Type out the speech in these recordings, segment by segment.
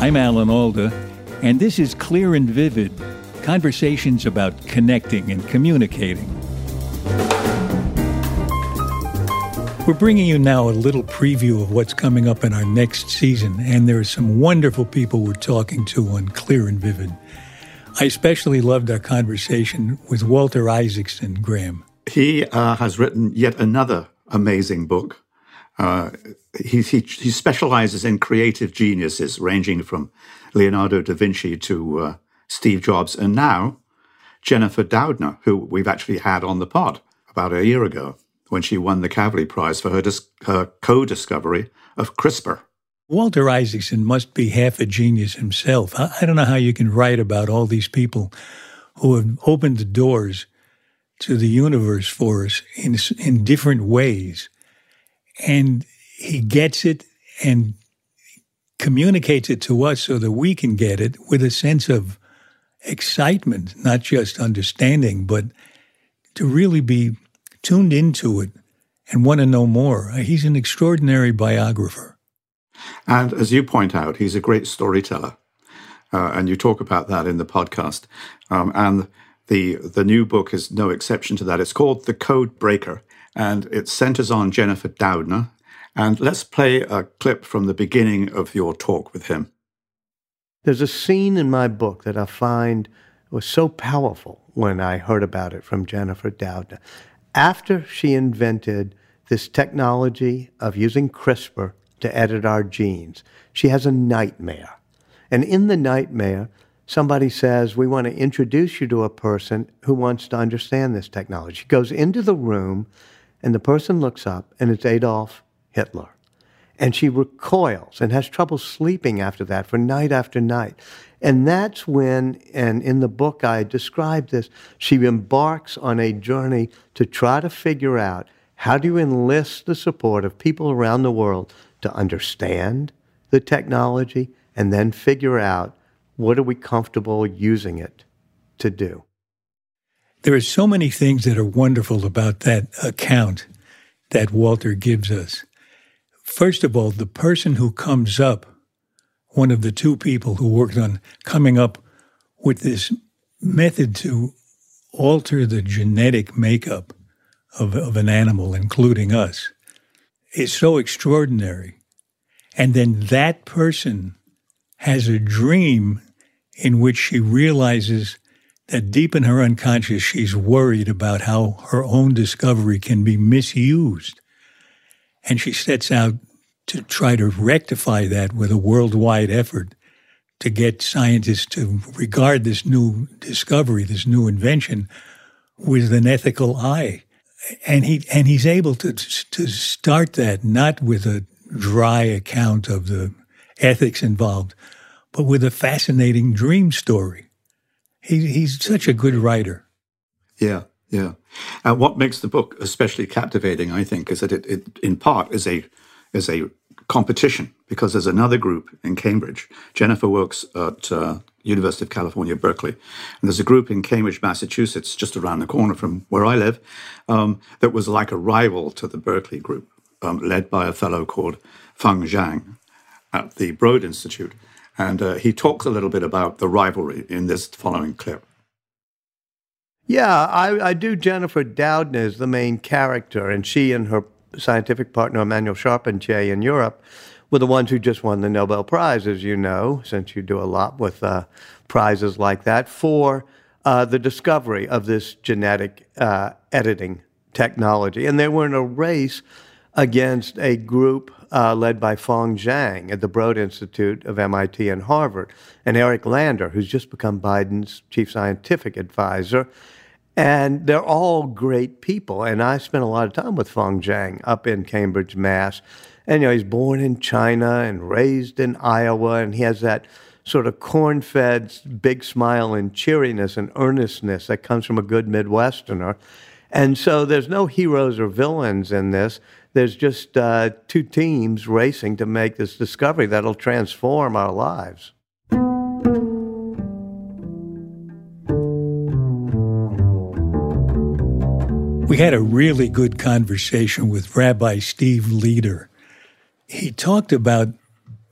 I'm Alan Alda, and this is Clear and Vivid conversations about connecting and communicating. We're bringing you now a little preview of what's coming up in our next season, and there are some wonderful people we're talking to on Clear and Vivid. I especially loved our conversation with Walter Isaacson Graham. He uh, has written yet another amazing book. Uh, he, he, he, specializes in creative geniuses, ranging from Leonardo da Vinci to uh, Steve Jobs, and now Jennifer Doudna, who we've actually had on the pod about a year ago when she won the Kavli Prize for her, dis- her co discovery of CRISPR. Walter Isaacson must be half a genius himself. I don't know how you can write about all these people who have opened the doors to the universe for us in, in different ways. And he gets it and communicates it to us so that we can get it with a sense of excitement, not just understanding, but to really be tuned into it and want to know more. He's an extraordinary biographer. And as you point out, he's a great storyteller. Uh, and you talk about that in the podcast. Um, and the, the new book is no exception to that. It's called The Code Breaker, and it centers on Jennifer Doudna. And let's play a clip from the beginning of your talk with him. There's a scene in my book that I find was so powerful when I heard about it from Jennifer Doudna after she invented this technology of using CRISPR to edit our genes, she has a nightmare. And in the nightmare, somebody says, We want to introduce you to a person who wants to understand this technology. She goes into the room, and the person looks up, and it's Adolf Hitler. And she recoils and has trouble sleeping after that for night after night. And that's when, and in the book I describe this, she embarks on a journey to try to figure out how do you enlist the support of people around the world to understand the technology and then figure out what are we comfortable using it to do. There are so many things that are wonderful about that account that Walter gives us. First of all, the person who comes up one of the two people who worked on coming up with this method to alter the genetic makeup of, of an animal, including us, is so extraordinary. And then that person has a dream in which she realizes that deep in her unconscious, she's worried about how her own discovery can be misused. And she sets out to try to rectify that with a worldwide effort to get scientists to regard this new discovery, this new invention, with an ethical eye. And he and he's able to to start that not with a dry account of the ethics involved, but with a fascinating dream story. He, he's such a good writer. Yeah, yeah. And what makes the book especially captivating, I think, is that it, it in part is a is a competition because there's another group in Cambridge. Jennifer works at uh, University of California, Berkeley, and there's a group in Cambridge, Massachusetts, just around the corner from where I live, um, that was like a rival to the Berkeley group, um, led by a fellow called Feng Zhang at the Broad Institute. And uh, he talks a little bit about the rivalry in this following clip. Yeah, I, I do Jennifer Doudna as the main character, and she and her scientific partner Emmanuelle Charpentier in Europe were the ones who just won the Nobel Prize, as you know, since you do a lot with uh, prizes like that, for uh, the discovery of this genetic uh, editing technology. And they were in a race against a group uh, led by Feng Zhang at the Broad Institute of MIT and Harvard, and Eric Lander, who's just become Biden's chief scientific advisor. And they're all great people. And I spent a lot of time with Feng Zhang up in Cambridge, Mass. And, you know, he's born in China and raised in Iowa, and he has that sort of corn fed big smile and cheeriness and earnestness that comes from a good Midwesterner. And so there's no heroes or villains in this. There's just uh, two teams racing to make this discovery that'll transform our lives. We had a really good conversation with Rabbi Steve Leder. He talked about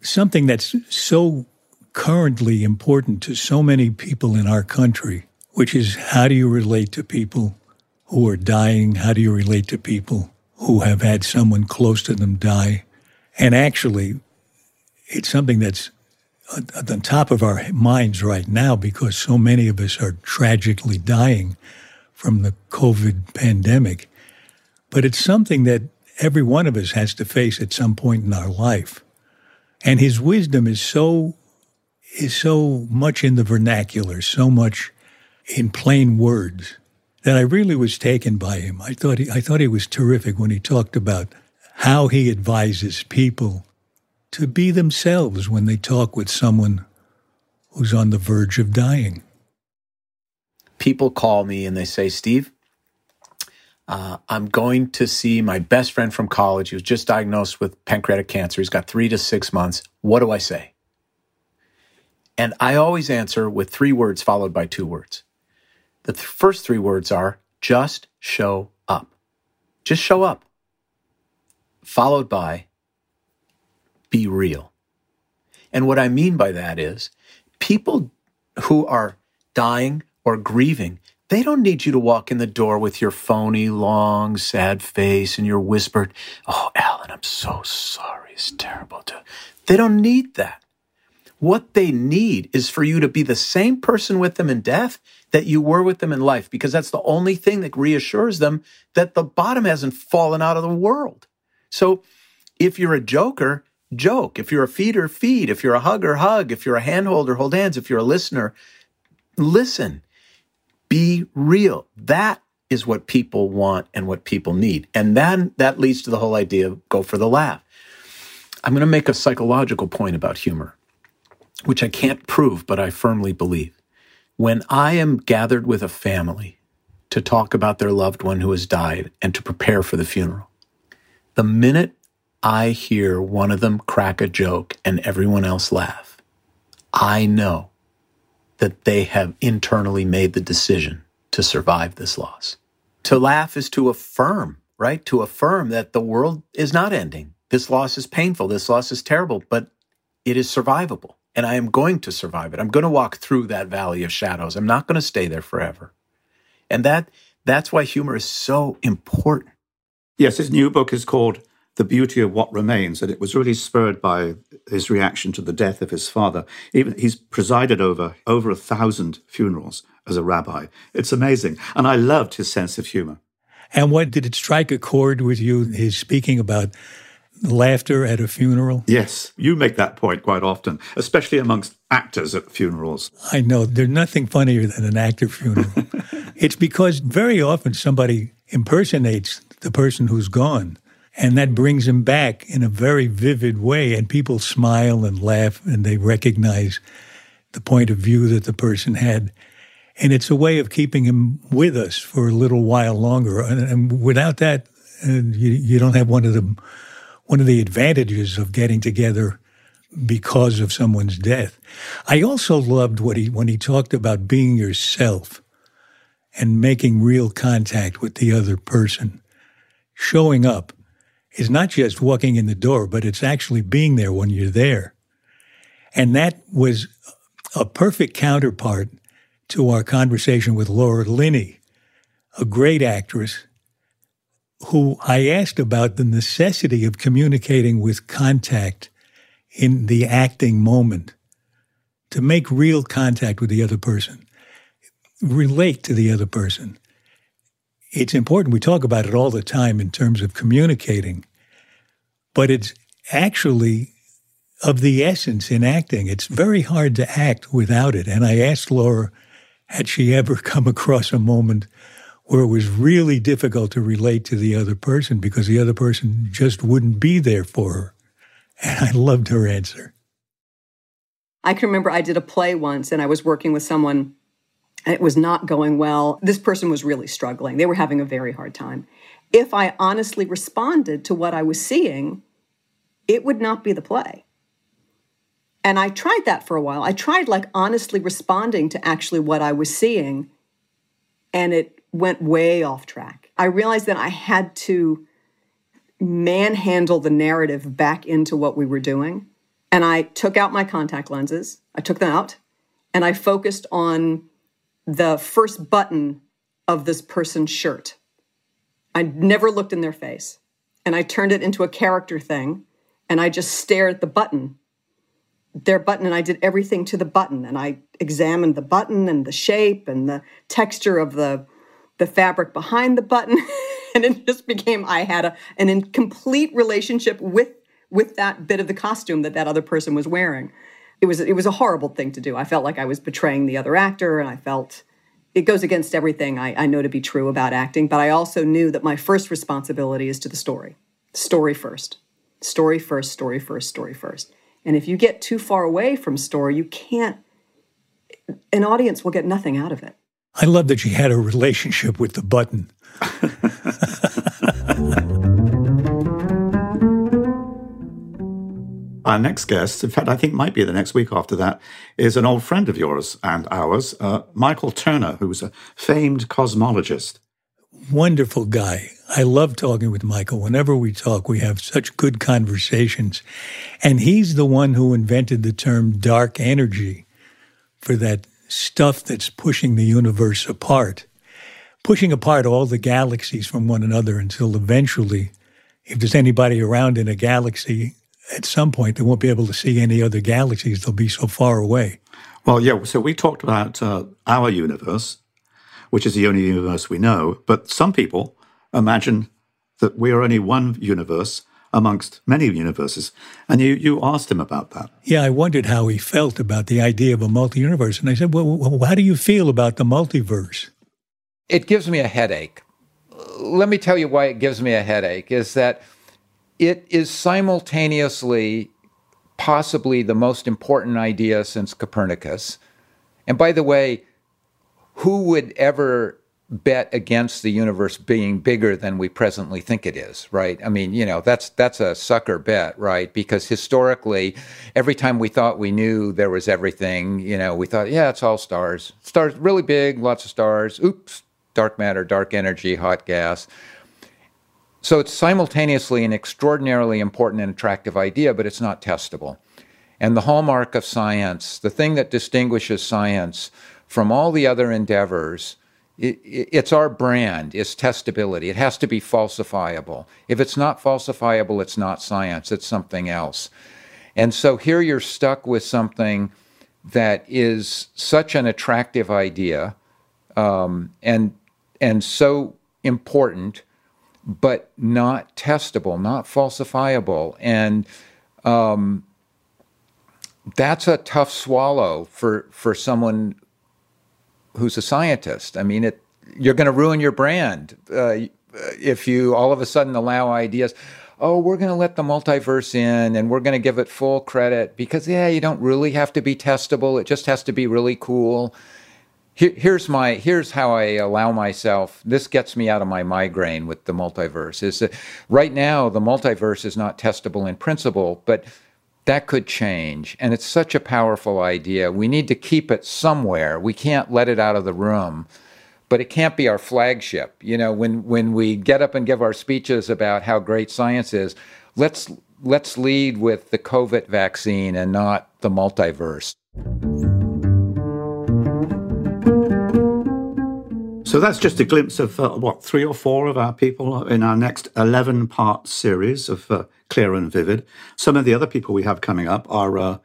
something that's so currently important to so many people in our country, which is how do you relate to people who are dying? How do you relate to people who have had someone close to them die? And actually, it's something that's at the top of our minds right now because so many of us are tragically dying from the COVID pandemic. But it's something that every one of us has to face at some point in our life. And his wisdom is so is so much in the vernacular, so much in plain words that I really was taken by him. I thought he, I thought he was terrific when he talked about how he advises people to be themselves when they talk with someone who's on the verge of dying people call me and they say, Steve, uh, I'm going to see my best friend from college. He was just diagnosed with pancreatic cancer. He's got three to six months. What do I say? And I always answer with three words followed by two words. The th- first three words are just show up. Just show up. Followed by be real. And what I mean by that is people who are dying or grieving, they don't need you to walk in the door with your phony, long, sad face and your whispered, Oh, Alan, I'm so sorry. It's terrible. To... They don't need that. What they need is for you to be the same person with them in death that you were with them in life, because that's the only thing that reassures them that the bottom hasn't fallen out of the world. So if you're a joker, joke. If you're a feeder, feed. If you're a hugger, hug. If you're a handholder, hold hands. If you're a listener, listen. Be real. That is what people want and what people need. And then that leads to the whole idea of go for the laugh. I'm going to make a psychological point about humor, which I can't prove, but I firmly believe. When I am gathered with a family to talk about their loved one who has died and to prepare for the funeral, the minute I hear one of them crack a joke and everyone else laugh, I know that they have internally made the decision to survive this loss. To laugh is to affirm, right? To affirm that the world is not ending. This loss is painful. This loss is terrible, but it is survivable. And I am going to survive it. I'm going to walk through that valley of shadows. I'm not going to stay there forever. And that that's why humor is so important. Yes, his new book is called the beauty of what remains, and it was really spurred by his reaction to the death of his father. Even he's presided over over a thousand funerals as a rabbi. It's amazing, and I loved his sense of humor. And what did it strike a chord with you? His speaking about laughter at a funeral? Yes, you make that point quite often, especially amongst actors at funerals. I know there's nothing funnier than an actor funeral. it's because very often somebody impersonates the person who's gone. And that brings him back in a very vivid way. And people smile and laugh and they recognize the point of view that the person had. And it's a way of keeping him with us for a little while longer. And, and without that, uh, you, you don't have one of the one of the advantages of getting together because of someone's death. I also loved what he when he talked about being yourself and making real contact with the other person, showing up is not just walking in the door, but it's actually being there when you're there. And that was a perfect counterpart to our conversation with Laura Linney, a great actress who I asked about the necessity of communicating with contact in the acting moment to make real contact with the other person, relate to the other person. It's important. We talk about it all the time in terms of communicating but it's actually of the essence in acting. It's very hard to act without it. And I asked Laura, had she ever come across a moment where it was really difficult to relate to the other person because the other person just wouldn't be there for her. And I loved her answer. I can remember I did a play once and I was working with someone and it was not going well. This person was really struggling. They were having a very hard time. If I honestly responded to what I was seeing, it would not be the play. And I tried that for a while. I tried like honestly responding to actually what I was seeing, and it went way off track. I realized that I had to manhandle the narrative back into what we were doing. And I took out my contact lenses, I took them out, and I focused on the first button of this person's shirt. I never looked in their face. And I turned it into a character thing, and I just stared at the button their button and I did everything to the button and I examined the button and the shape and the texture of the the fabric behind the button and it just became I had a an incomplete relationship with with that bit of the costume that that other person was wearing. It was it was a horrible thing to do. I felt like I was betraying the other actor and I felt it goes against everything I, I know to be true about acting, but I also knew that my first responsibility is to the story. Story first. Story first, story first, story first. And if you get too far away from story, you can't, an audience will get nothing out of it. I love that she had a relationship with the button. Our next guest, in fact, I think might be the next week after that, is an old friend of yours and ours, uh, Michael Turner, who's a famed cosmologist. Wonderful guy. I love talking with Michael. Whenever we talk, we have such good conversations. And he's the one who invented the term dark energy for that stuff that's pushing the universe apart, pushing apart all the galaxies from one another until eventually, if there's anybody around in a galaxy, at some point they won't be able to see any other galaxies. They'll be so far away. Well, yeah. So we talked about uh, our universe, which is the only universe we know. But some people imagine that we are only one universe amongst many universes. And you, you asked him about that. Yeah, I wondered how he felt about the idea of a multi universe. And I said, well, how do you feel about the multiverse? It gives me a headache. Let me tell you why it gives me a headache is that it is simultaneously possibly the most important idea since Copernicus. And by the way, who would ever bet against the universe being bigger than we presently think it is, right? I mean, you know, that's that's a sucker bet, right? Because historically, every time we thought we knew there was everything, you know, we thought, yeah, it's all stars. Stars really big, lots of stars. Oops, dark matter, dark energy, hot gas. So it's simultaneously an extraordinarily important and attractive idea, but it's not testable. And the hallmark of science, the thing that distinguishes science from all the other endeavors it, it's our brand it's testability. It has to be falsifiable. If it's not falsifiable, it's not science, it's something else. And so here you're stuck with something that is such an attractive idea um, and, and so important, but not testable, not falsifiable. And um, that's a tough swallow for, for someone who's a scientist. I mean, it you're going to ruin your brand uh, if you all of a sudden allow ideas. Oh, we're going to let the multiverse in and we're going to give it full credit because, yeah, you don't really have to be testable. It just has to be really cool. Here, here's my here's how I allow myself. This gets me out of my migraine with the multiverse. Is that right now the multiverse is not testable in principle, but that could change. And it's such a powerful idea. We need to keep it somewhere. We can't let it out of the room. But it can't be our flagship. You know, when, when we get up and give our speeches about how great science is, let's let's lead with the COVID vaccine and not the multiverse. So that's just a glimpse of uh, what three or four of our people in our next eleven-part series of uh, Clear and Vivid. Some of the other people we have coming up are uh,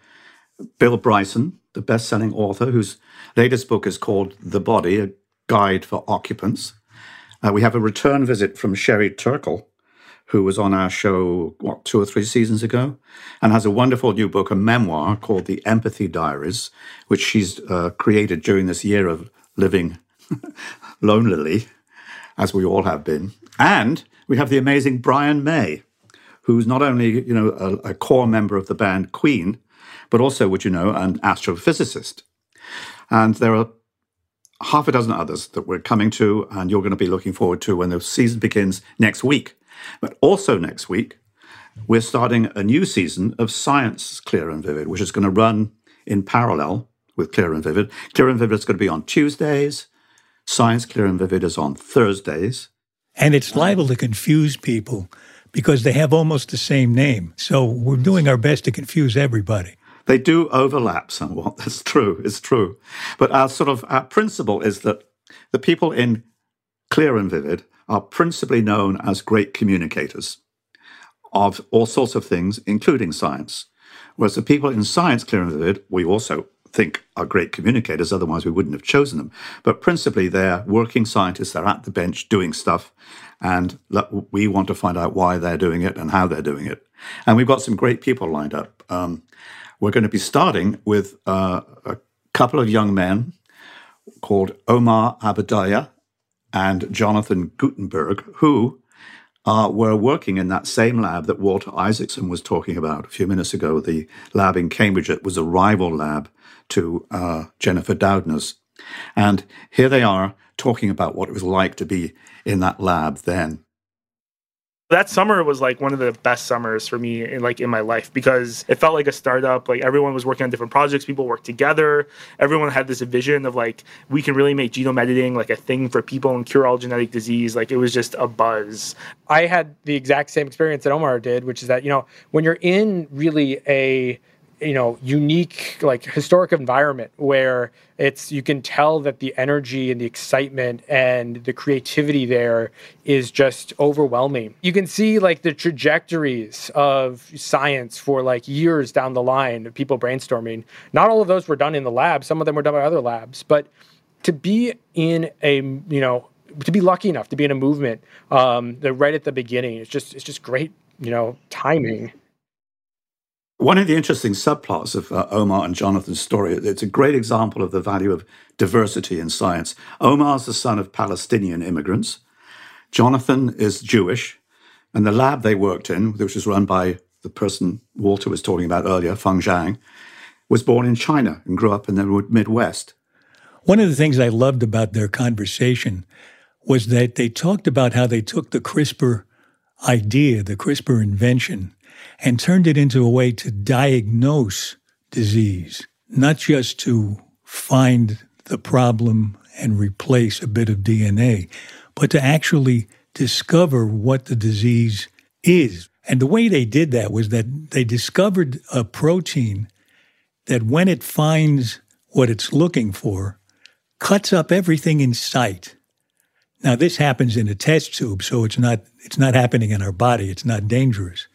Bill Bryson, the best-selling author, whose latest book is called The Body: A Guide for Occupants. Uh, we have a return visit from Sherry Turkle, who was on our show what two or three seasons ago, and has a wonderful new book, a memoir called The Empathy Diaries, which she's uh, created during this year of living lonelily. as we all have been. And we have the amazing Brian May, who's not only you know a, a core member of the band Queen, but also, would you know, an astrophysicist. And there are half a dozen others that we're coming to, and you're going to be looking forward to when the season begins next week. But also next week, we're starting a new season of Science Clear and Vivid, which is going to run in parallel with Clear and Vivid. Clear and Vivid is going to be on Tuesdays. Science Clear and Vivid is on Thursdays. And it's liable to confuse people because they have almost the same name. So we're doing our best to confuse everybody. They do overlap somewhat. That's true. It's true. But our sort of our principle is that the people in Clear and Vivid are principally known as great communicators of all sorts of things, including science. Whereas the people in Science Clear and Vivid, we also think are great communicators, otherwise we wouldn't have chosen them. But principally, they're working scientists, they're at the bench doing stuff, and we want to find out why they're doing it and how they're doing it. And we've got some great people lined up. Um, we're going to be starting with uh, a couple of young men called Omar Abudayyeh and Jonathan Gootenberg, who uh, were working in that same lab that Walter Isaacson was talking about a few minutes ago, the lab in Cambridge. It was a rival lab to uh, Jennifer Doudna's. And here they are talking about what it was like to be in that lab then. That summer was like one of the best summers for me in like in my life because it felt like a startup like everyone was working on different projects people worked together everyone had this vision of like we can really make genome editing like a thing for people and cure all genetic disease like it was just a buzz. I had the exact same experience that omar did which is that you know when you're in really a you know unique like historic environment where it's you can tell that the energy and the excitement and the creativity there is just overwhelming. You can see like the trajectories of science for like years down the line people brainstorming. Not all of those were done in the lab. Some of them were done by other labs. But to be in a you know to be lucky enough to be in a movement um, right at the beginning it's just it's just great you know timing one of the interesting subplots of uh, Omar and Jonathan's story, it's a great example of the value of diversity in science. Omar's the son of Palestinian immigrants. Jonathan is Jewish, and the lab they worked in, which was run by the person Walter was talking about earlier, Feng Zhang, was born in China and grew up in the Midwest. One of the things I loved about their conversation was that they talked about how they took the CRISPR idea, the CRISPR invention, and turned it into a way to diagnose disease, not just to find the problem and replace a bit of DNA, but to actually discover what the disease is. And the way they did that was that they discovered a protein that when it finds what it's looking for, cuts up everything in sight. Now this happens in a test tube, so it's not it's not happening in our body, it's not dangerous.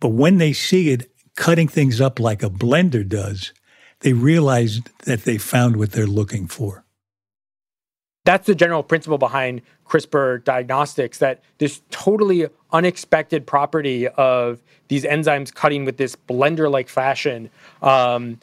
But when they see it cutting things up like a blender does, they realize that they found what they're looking for. That's the general principle behind CRISPR diagnostics that this totally unexpected property of these enzymes cutting with this blender like fashion um,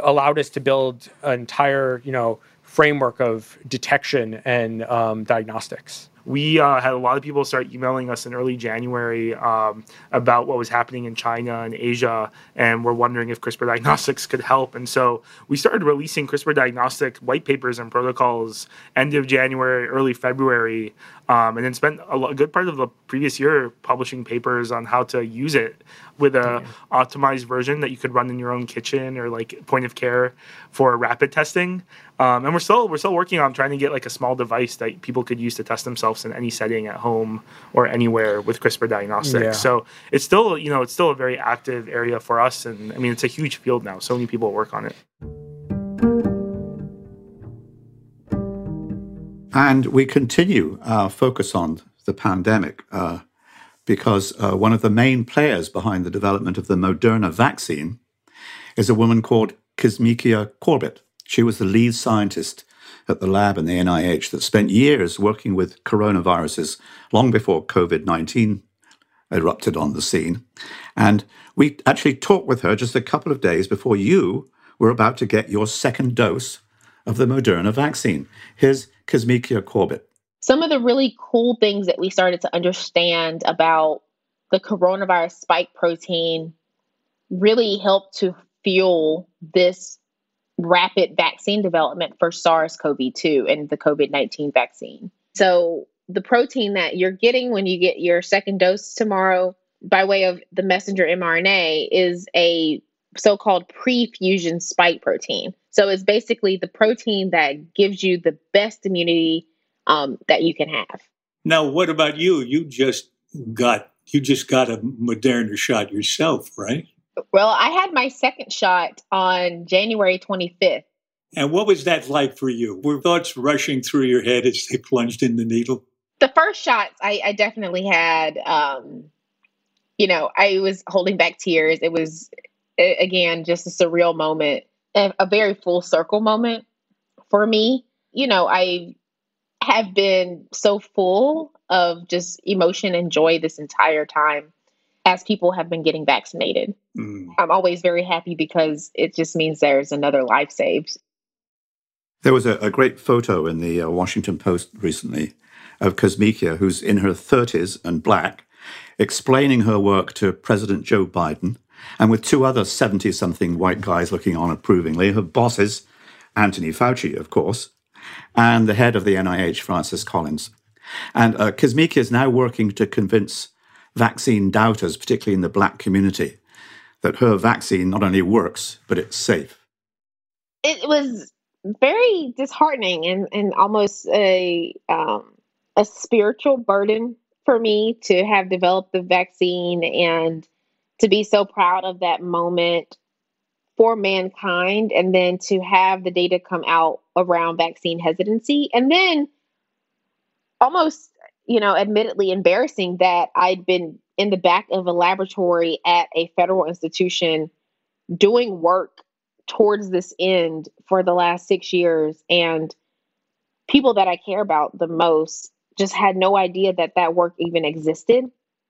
allowed us to build an entire, you know, framework of detection and um, diagnostics we uh, had a lot of people start emailing us in early January um, about what was happening in China and Asia, and we're wondering if CRISPR diagnostics could help. And so we started releasing CRISPR diagnostic white papers and protocols end of January, early February, um, and then spent a, a, good part of the previous year publishing papers on how to use it with a optimized version that you could run in your own kitchen or like point of care for rapid testing. Um, and we're still we're still working on trying to get like a small device that people could use to test themselves in any setting at home or anywhere with CRISPR diagnostics. Yeah. So it's still you know it's still a very active area for us, and I mean it's a huge field now. So many people work on it. And we continue our focus on the pandemic uh, because uh, one of the main players behind the development of the Moderna vaccine is a woman called Kizzmekia Corbett. She was the lead scientist at the lab in the NIH that spent years working with coronaviruses long before COVID 19 erupted on the scene. And we actually talked with her just a couple of days before you were about to get your second dose of the Moderna vaccine. Here's Kizzmekia Corbett. some of the really cool things that we started to understand about the coronavirus spike protein really helped to fuel this rapid vaccine development for SARS CoV 2 and the COVID 19 vaccine. So, the protein that you're getting when you get your second dose tomorrow by way of the messenger mRNA is a so called pre-fusion spike protein. So it's basically the protein that gives you the best immunity um, that you can have. Now, what about you? You just got you just got a Moderna shot yourself, right? Well, I had my second shot on January 25th. And what was that like for you? Were thoughts rushing through your head as they plunged in the needle? The first shots, I, I definitely had. Um, you know, I was holding back tears. It was again just a surreal moment, a very full circle moment for me. You know, I have been so full of just emotion and joy this entire time as people have been getting vaccinated. Mm. I'm always very happy because it just means there's another life saved. There was a, a great photo in the uh, Washington Post recently of Kizzmekia, who's in her 30s and black, explaining her work to President Joe Biden, and with two other 70 something white guys looking on approvingly, her bosses, Anthony Fauci, of course, and the head of the NIH, Francis Collins. And uh, is now working to convince vaccine doubters, particularly in the black community, that her vaccine not only works, but it's safe. It was very disheartening and, and almost a, um, a spiritual burden for me to have developed the vaccine and to be so proud of that moment for mankind and then to have the data come out around vaccine hesitancy and then almost you know admittedly embarrassing that i'd been in the back of a laboratory at a federal institution doing work towards this end for the last 6 years and people that i care about the most just had no idea that that work even existed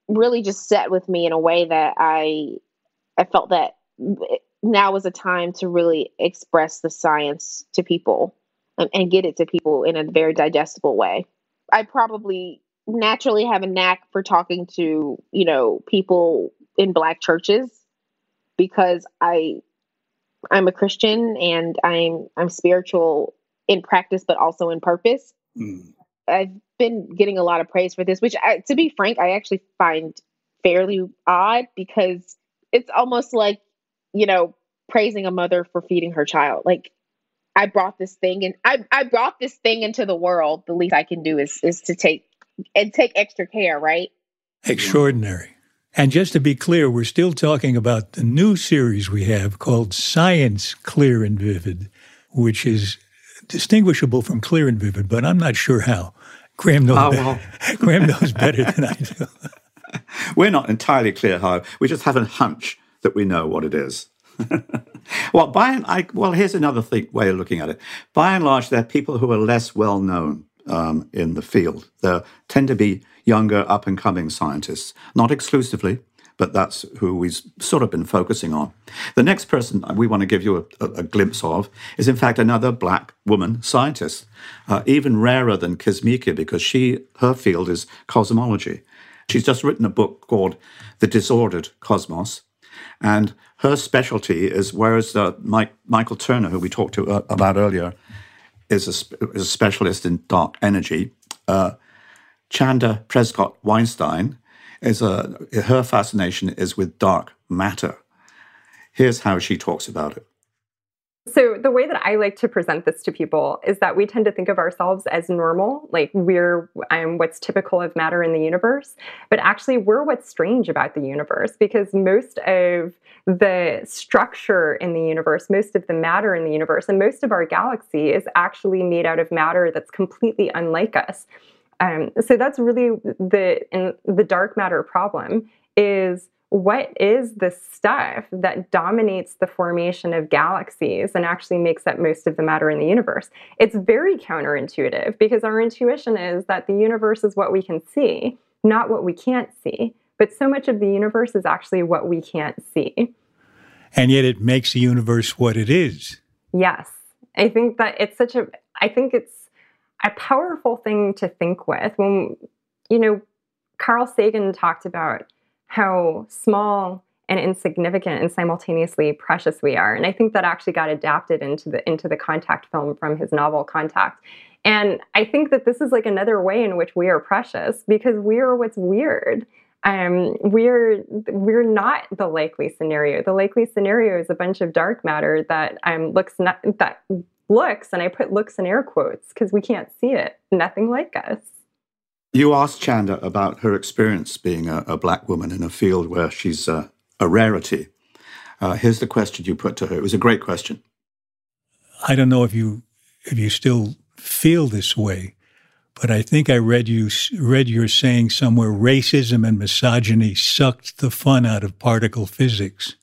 really just sat with me in a way that i i felt that now was a time to really express the science to people and, and get it to people in a very digestible way. I probably naturally have a knack for talking to, you know, people in black churches because I I'm a Christian and I'm I'm spiritual in practice but also in purpose. Mm. I've been getting a lot of praise for this, which I, to be frank, I actually find fairly odd because it's almost like you know, praising a mother for feeding her child. Like I brought this thing and I, I brought this thing into the world. The least I can do is is to take and take extra care, right? Extraordinary. And just to be clear, we're still talking about the new series we have called Science Clear and Vivid, which is distinguishable from Clear and Vivid, but I'm not sure how. Graham knows, oh, well. Graham knows better than I do. We're not entirely clear how. We just have a hunch that we know what it is. well, by and I, well, here's another thing, way of looking at it. By and large, there are people who are less well known um, in the field. They tend to be younger, up and coming scientists, not exclusively, but that's who we've sort of been focusing on. The next person we want to give you a, a, glimpse of is, in fact, another black woman scientist, uh, even rarer than Kizzmekia because she her field is cosmology. She's just written a book called The Disordered Cosmos, and her specialty is, whereas uh, Mike, Michael Turner, who we talked to, uh, about earlier, is a, is a, specialist in dark energy, uh, Chanda Prescod Weinstein is a her fascination is with dark matter. Here's how she talks about it. So, the way that I like to present this to people is that we tend to think of ourselves as normal, like we're um, what's typical of matter in the universe. But actually, we're what's strange about the universe because most of the structure in the universe, most of the matter in the universe, and most of our galaxy is actually made out of matter that's completely unlike us. Um, so, that's really the, the dark matter problem is what is the stuff that dominates the formation of galaxies and actually makes up most of the matter in the universe? It's very counterintuitive because our intuition is that the universe is what we can see, not what we can't see. But so much of the universe is actually what we can't see. And yet it makes the universe what it is. Yes. I think that it's such a, I think it's, a powerful thing to think with when you know Carl Sagan talked about how small and insignificant and simultaneously precious we are and i think that actually got adapted into the into the contact film from his novel contact and i think that this is like another way in which we are precious because we are what's weird um, we're we're not the likely scenario. The likely scenario is a bunch of dark matter that um, looks not, that looks, and I put looks in air quotes because we can't see it. Nothing like us. You asked Chanda about her experience being a, a black woman in a field where she's a, a rarity. Uh, here's the question you put to her. It was a great question. I don't know if you if you still feel this way, but I think I read you read your saying somewhere racism and misogyny sucked the fun out of particle physics.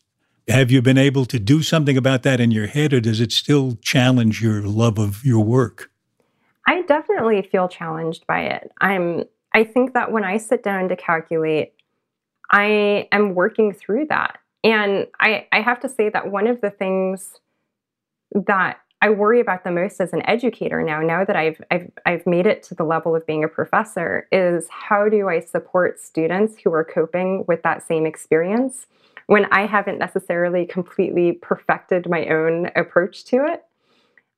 Have you been able to do something about that in your head, or does it still challenge your love of your work? I definitely feel challenged by it. I'm I think that when I sit down to calculate, I am working through that. And I, I have to say that one of the things that I worry about the most as an educator now, now that I've, I've, I've made it to the level of being a professor, is how do I support students who are coping with that same experience when I haven't necessarily completely perfected my own approach to it?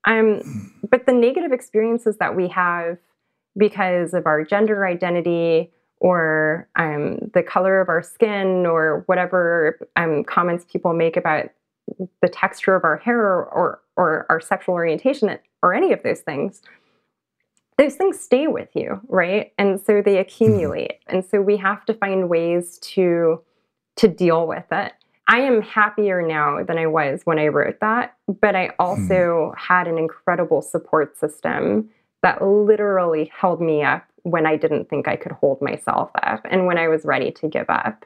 Um, but the negative experiences that we have because of our gender identity or um, the color of our skin or whatever um, comments people make about the texture of our hair or or our sexual orientation or any of those things those things stay with you right? And so they accumulate. Mm-hmm. and so we have to find ways to to deal with it i am happier now than i was when i wrote that but i also mm. had an incredible support system that literally held me up when i didn't think i could hold myself up and when i was ready to give up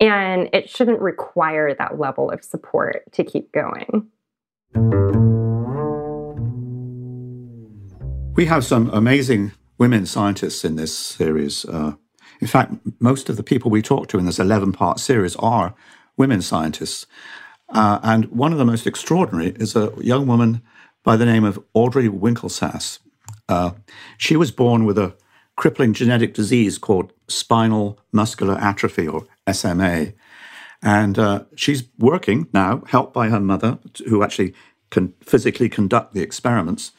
and it shouldn't require that level of support to keep going. We have some amazing women scientists in this series. Uh, in fact, most of the people we talk to in this 11 part series are women scientists. Uh, and one of the most extraordinary is a young woman by the name of Audrey Winkelsas. Uh, she was born with a crippling genetic disease called spinal muscular atrophy, or SMA. And uh, she's working now, helped by her mother, who actually can physically conduct the experiments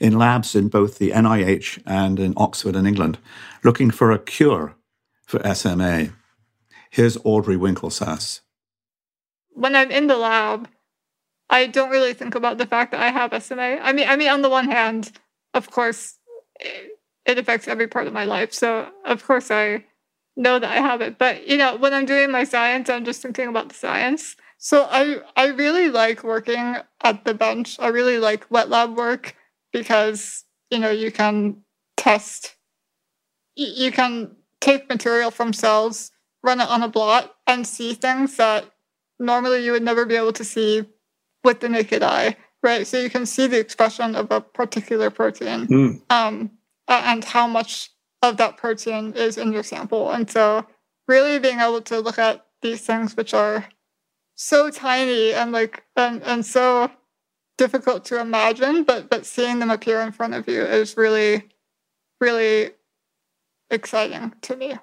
in labs in both the NIH and in Oxford and England, looking for a cure for SMA. Here's Audrey Winkelsas. When I'm in the lab, I don't really think about the fact that I have SMA. I mean, I mean, on the one hand, of course, it affects every part of my life. So of course I know that I have it. But you know, when I'm doing my science, I'm just thinking about the science. So I I really like working at the bench. I really like wet lab work because you know you can test you can take material from cells, run it on a blot, and see things that normally you would never be able to see with the naked eye, right? So you can see the expression of a particular protein. Mm. Um, and how much of that protein is in your sample. And so, really being able to look at these things, which are so tiny and like and, and so difficult to imagine, but but seeing them appear in front of you is really, really exciting to me.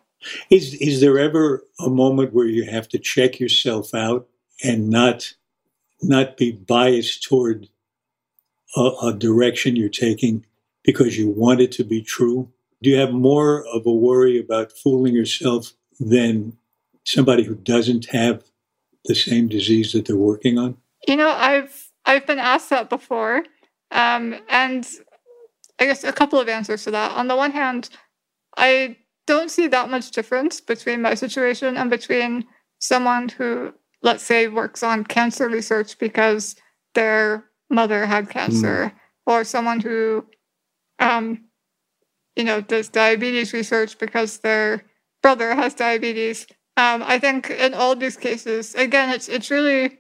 Is is there ever a moment where you have to check yourself out and not not be biased toward a, a direction you're taking? because you want it to be true? Do you have more of a worry about fooling yourself than somebody who doesn't have the same disease that they're working on? You know, I've I've been asked that before, um, and I guess a couple of answers to that. On the one hand, I don't see that much difference between my situation and between someone who, let's say, works on cancer research because their mother had cancer, mm. or someone who um, you know, does diabetes research because their brother has diabetes. Um, I think in all these cases, again, it's it's really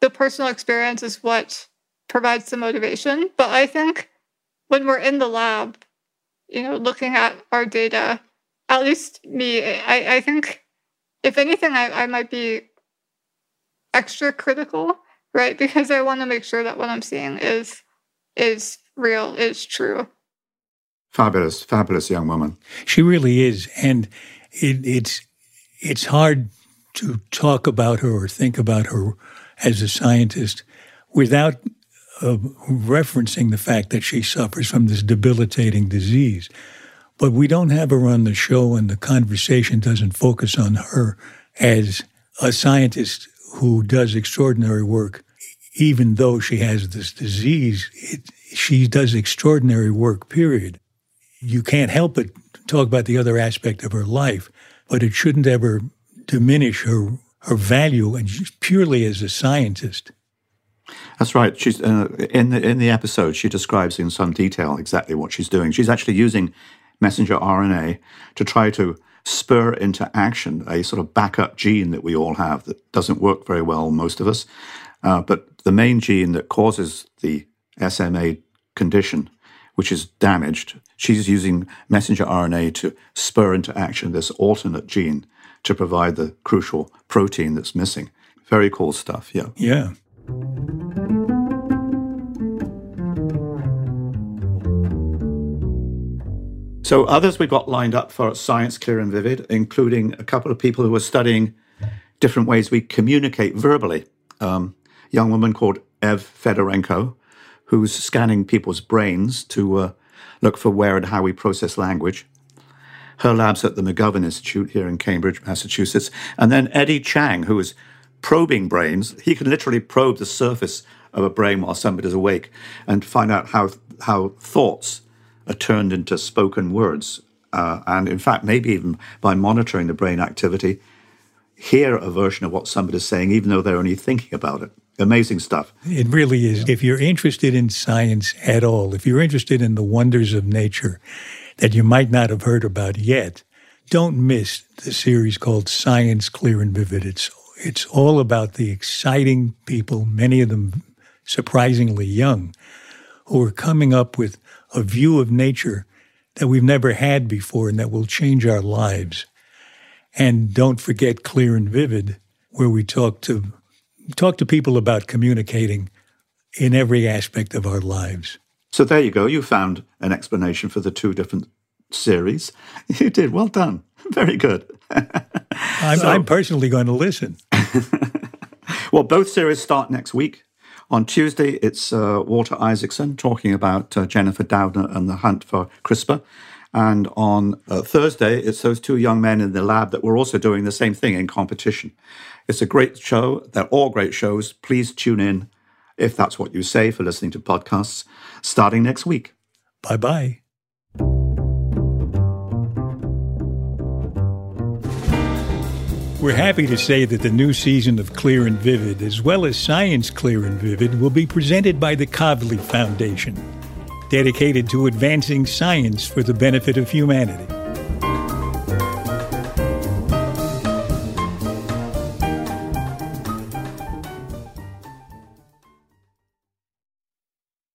the personal experience is what provides the motivation. But I think when we're in the lab, you know, looking at our data, at least me, I, I think if anything, I, I might be extra critical, right? Because I want to make sure that what I'm seeing is is real, is true. Fabulous, fabulous young woman. She really is, and it, it's it's hard to talk about her or think about her as a scientist without uh, referencing the fact that she suffers from this debilitating disease. But we don't have her on the show, and the conversation doesn't focus on her as a scientist who does extraordinary work. Even though she has this disease, it, she does extraordinary work, period. You can't help but talk about the other aspect of her life, but it shouldn't ever diminish her, her value and purely as a scientist. That's right. She's uh, in the in the episode. She describes in some detail exactly what she's doing. She's actually using messenger RNA to try to spur into action a sort of backup gene that we all have that doesn't work very well, most of us. Uh, but the main gene that causes the SMA condition, which is damaged, she's using messenger RNA to spur into action this alternate gene to provide the crucial protein that's missing. Very cool stuff, yeah. Yeah. So others we've got lined up for Science Clear and Vivid, including a couple of people who are studying different ways we communicate verbally. Um, a young woman called Ev Fedorenko, who's scanning people's brains to uh, look for where and how we process language. Her lab's at the McGovern Institute here in Cambridge, Massachusetts. And then Eddie Chang, who is probing brains. He can literally probe the surface of a brain while somebody's awake and find out how, how thoughts turned into spoken words. Uh, and in fact, maybe even by monitoring the brain activity, hear a version of what somebody's saying, even though they're only thinking about it. Amazing stuff. It really is. If you're interested in science at all, if you're interested in the wonders of nature that you might not have heard about yet, don't miss the series called Science Clear and Vivid. It's, it's all about the exciting people, many of them surprisingly young, who are coming up with a view of nature that we've never had before and that will change our lives. And don't forget Clear and Vivid, where we talk to talk to people about communicating in every aspect of our lives. So there you go. You found an explanation for the two different series. You did. Well done. Very good. I'm, so, I'm personally going to listen. well, both series start next week. On Tuesday, it's uh, Walter Isaacson talking about uh, Jennifer Doudna and the hunt for CRISPR. And on uh, Thursday, it's those two young men in the lab that were also doing the same thing in competition. It's a great show. They're all great shows. Please tune in, if that's what you say, for listening to podcasts starting next week. Bye bye. We're happy to say that the new season of Clear and Vivid, as well as Science Clear and Vivid, will be presented by the Kavli Foundation, dedicated to advancing science for the benefit of humanity.